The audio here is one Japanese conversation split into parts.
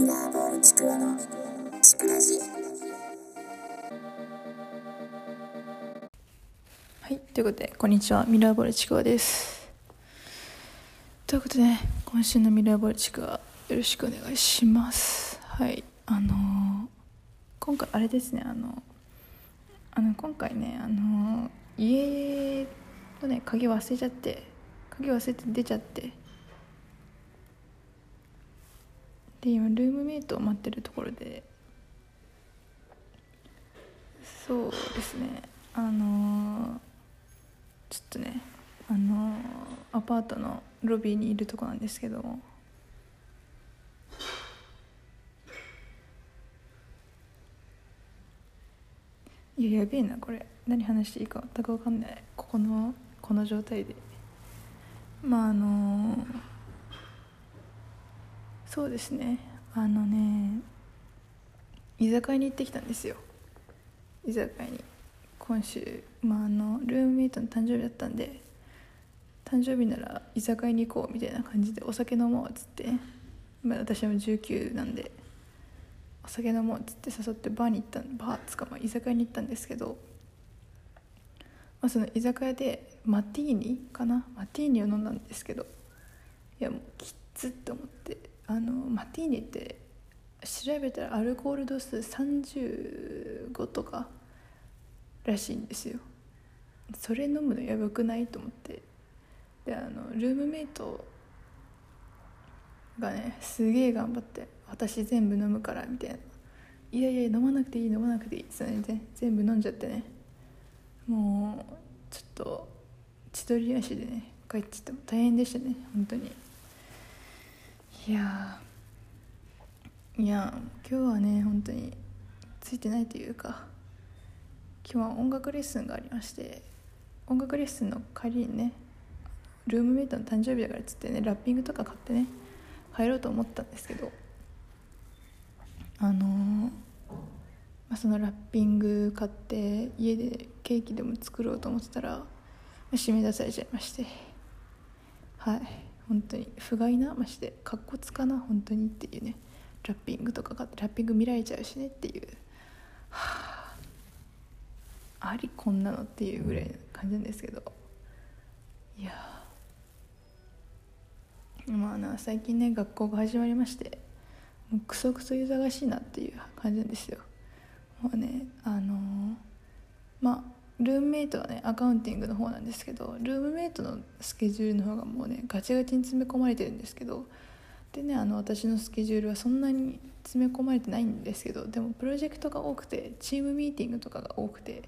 ミラーボールちくわのちくラジはい、ということで、こんにちは、ミラーボールちくわです。ということで、今週のミラーボールちくわ、よろしくお願いします。はい、あのー今回、あれですね、あの、あの、今回ね、あのー家のね、鍵忘れちゃって、鍵忘れて出ちゃって、で、今、ルームメイトを待ってるところで、そうですね、あのーちょっとねあのアパートのロビーにいるとこなんですけども。いややべえなこれ。何話していいか全く分かんない。ここのこの状態で。まああのそうですね。あのね居酒屋に行ってきたんですよ。居酒屋に。今週、まあ、あのルームメイトの誕生日だったんで誕生日なら居酒屋に行こうみたいな感じでお酒飲もうっつって、まあ、私も19なんでお酒飲もうっつって誘ってバーに行ったバーっつか、まあ、居酒屋に行ったんですけど、まあ、その居酒屋でマティーニかな？マティーニを飲んだんですけどいやもうきっつって思って。あのマティーニって調べたらアルコール度数35とからしいんですよ。それ飲むのやばくないと思って。であのルームメイトがねすげえ頑張って「私全部飲むから」みたいな「いやいや飲まなくていい飲まなくていい」って言ってね全部飲んじゃってね。もうちょっと千鳥足でね帰っちゃっても大変でしたね本当に。いやいや今日はね本当についてないというか今日は音楽レッスンがありまして音楽レッスンの帰りにねルームメイトの誕生日だからっつってねラッピングとか買ってね帰ろうと思ったんですけどあのーまあ、そのラッピング買って家でケーキでも作ろうと思ってたら締め出されちゃいましてはい。本当に不甲斐なましてかっこつかな本当にっていうね。ラッピングとか買ってラッピング見られちゃうしねっていう。はあありこんなのっていうぐらいの感じなんですけど。いやまあな最近ね学校が始まりましてもうクソクソ忙しいなっていう感じなんですよ。もうねあのーまあルームメイトはねアカウンティングの方なんですけどルームメイトのスケジュールの方がもうねガチガチに詰め込まれてるんですけどでねあの私のスケジュールはそんなに詰め込まれてないんですけどでもプロジェクトが多くてチームミーティングとかが多くて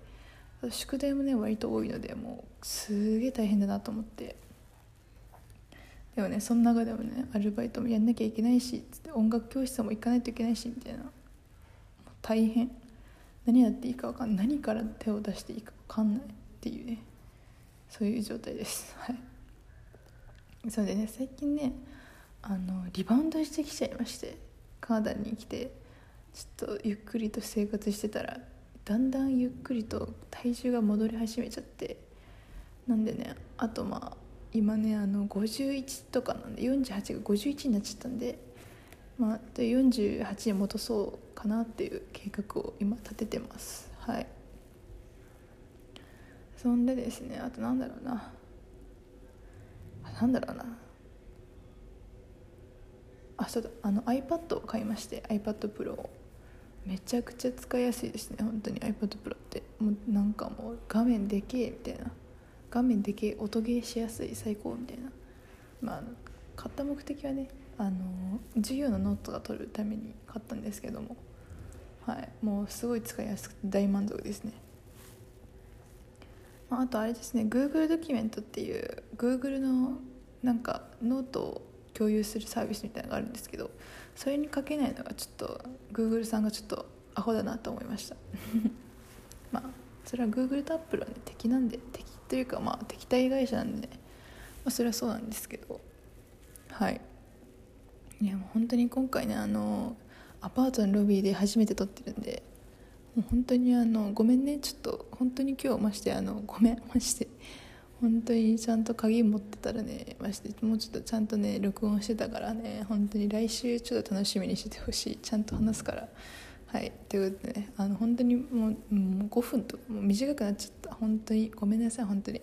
宿題もね割と多いのでもうすげえ大変だなと思って。でもねその中でもねアルバイトもやんなきゃいけないしつって音楽教室も行かないといけないしみたいな。大変。何やっていいか分かんない。何から手を出していいか分かんないっていうね。そういう状態です。はい。それでね最近ねあのリバウンドしてきちゃいましてカナダに来てちょっとゆっくりと生活してたらだんだんゆっくりと体重が戻り始めちゃってなんでねあとまあ今ねあの51とかなんで48が51になっちゃったんでまあで48に戻そうかなっていう計画を今立ててます。はい。そんでですねあとなんだろうな。なんだろうな。あそうだ。あの iPad を買いまして iPadPro を。めちゃくちゃ使いやすいですね本当に。iPadPro って。もうなんかもう画面でけえみたいな。画面でけえ音ゲーしやすい最高みたいな。まあ買った目的はねあの授業のノートが取るために買ったんですけども。はい。もうすごい使いやすくて大満足ですね、まあ、あとあれですね。Google ドキュメントっていう Google のなんかノートを共有するサービスみたいなのがあるんですけどそれに書けないのがちょっと Google さんがちょっとアホだなと思いました。まあそれは Google と Apple はね敵なんで敵というかまあ敵対会社なんでね、まあ、それはそうなんですけど。はい。いやもう本当に今回ねあのアパートのロビーで初めて撮ってるんでもう本当にあのごめんねちょっと本当に今日ましてあのごめんまして本当にちゃんと鍵持ってたらねましてもうちょっとちゃんとね録音してたからね本当に来週ちょっと楽しみにしててほしいちゃんと話すから。はいということでねあの本当にもうもう5分ともう短くなっちゃった。本当にごめんなさい本当に。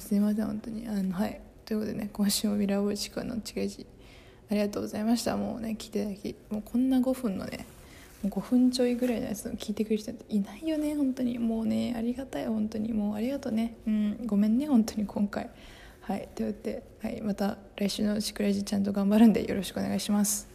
すいません本当に。あのはいということでね今週もミラーボイチカの違いじありがとうございました。もうね聞いていただきもうこんな5分のねもう5分ちょいぐらいのやつを聞いてくれる人っていないよね本当に。もうねありがたい本当に。もうありがとうね。うんごめんね本当に今回。はいということで、はい、また来週のシクレジちゃんと頑張るんでよろしくお願いします。